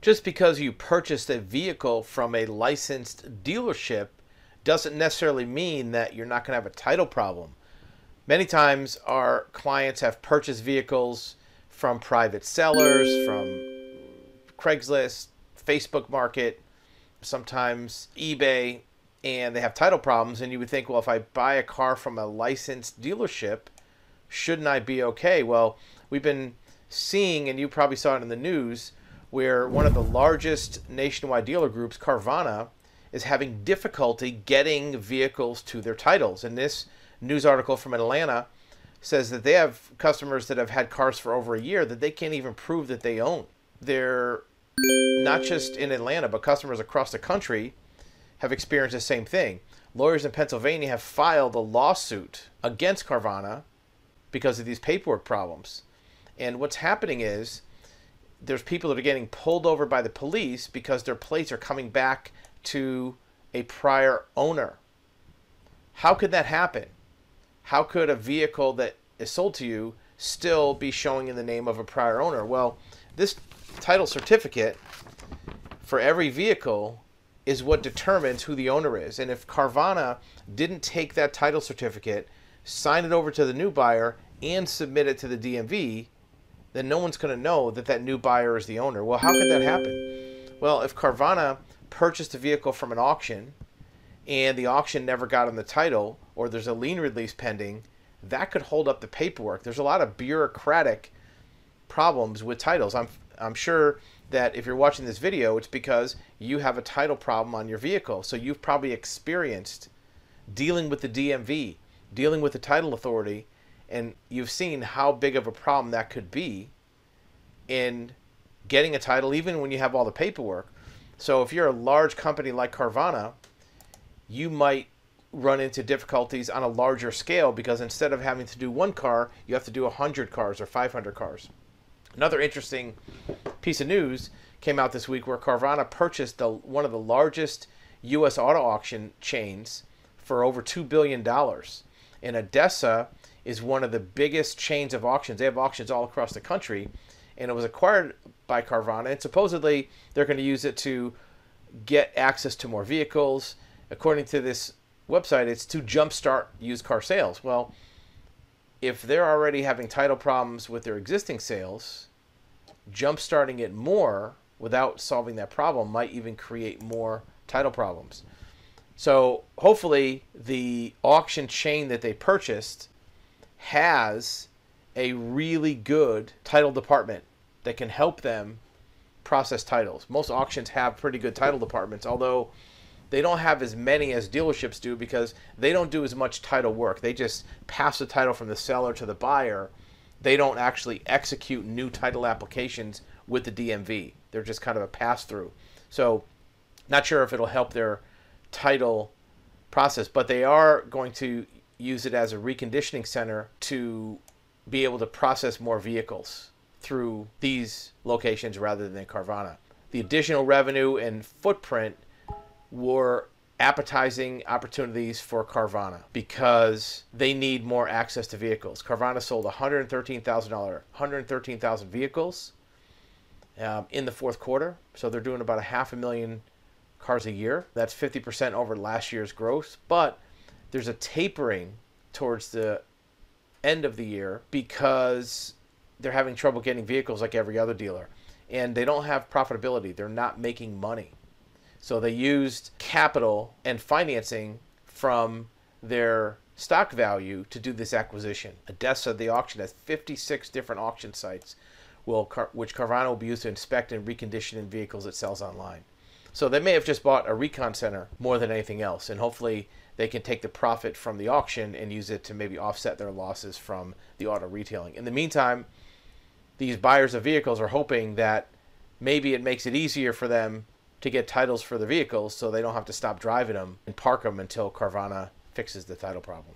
Just because you purchased a vehicle from a licensed dealership doesn't necessarily mean that you're not going to have a title problem. Many times, our clients have purchased vehicles from private sellers, from Craigslist, Facebook Market, sometimes eBay, and they have title problems. And you would think, well, if I buy a car from a licensed dealership, shouldn't I be okay? Well, we've been seeing, and you probably saw it in the news, where one of the largest nationwide dealer groups, Carvana, is having difficulty getting vehicles to their titles. And this news article from Atlanta says that they have customers that have had cars for over a year that they can't even prove that they own. They're not just in Atlanta, but customers across the country have experienced the same thing. Lawyers in Pennsylvania have filed a lawsuit against Carvana because of these paperwork problems. And what's happening is there's people that are getting pulled over by the police because their plates are coming back to a prior owner. How could that happen? How could a vehicle that is sold to you still be showing in the name of a prior owner? Well, this title certificate for every vehicle is what determines who the owner is. And if Carvana didn't take that title certificate, sign it over to the new buyer, and submit it to the DMV, then no one's going to know that that new buyer is the owner. Well, how could that happen? Well, if Carvana purchased a vehicle from an auction and the auction never got on the title or there's a lien release pending, that could hold up the paperwork. There's a lot of bureaucratic problems with titles. I'm I'm sure that if you're watching this video, it's because you have a title problem on your vehicle. So you've probably experienced dealing with the DMV, dealing with the title authority, and you've seen how big of a problem that could be in getting a title, even when you have all the paperwork. So if you're a large company like Carvana, you might run into difficulties on a larger scale because instead of having to do one car, you have to do 100 cars or 500 cars. Another interesting piece of news came out this week where Carvana purchased the, one of the largest U.S. auto auction chains for over $2 billion. And ADESA is one of the biggest chains of auctions. They have auctions all across the country. And it was acquired by Carvana. And supposedly they're going to use it to get access to more vehicles. According to this website, it's to jumpstart used car sales. Well, if they're already having title problems with their existing sales, jumpstarting it more without solving that problem might even create more title problems. So hopefully, the auction chain that they purchased has a really good title department that can help them process titles. Most auctions have pretty good title departments, although they don't have as many as dealerships do because they don't do as much title work. They just pass the title from the seller to the buyer. They don't actually execute new title applications with the DMV. They're just kind of a pass through. So, not sure if it'll help their title process, but they are going to use it as a reconditioning center to be able to process more vehicles through these locations rather than Carvana. The additional revenue and footprint were appetizing opportunities for Carvana because they need more access to vehicles. Carvana sold $113,000, 113,000 vehicles um, in the fourth quarter, so they're doing about a half a million cars a year. That's 50% over last year's growth, but there's a tapering towards the end of the year because they're having trouble getting vehicles like every other dealer. And they don't have profitability. They're not making money. So they used capital and financing from their stock value to do this acquisition. ADESA, the auction, has 56 different auction sites will, which Carvana will be used to inspect and recondition in vehicles it sells online. So they may have just bought a recon center more than anything else, and hopefully they can take the profit from the auction and use it to maybe offset their losses from the auto retailing. In the meantime, these buyers of vehicles are hoping that maybe it makes it easier for them to get titles for the vehicles so they don't have to stop driving them and park them until Carvana fixes the title problem.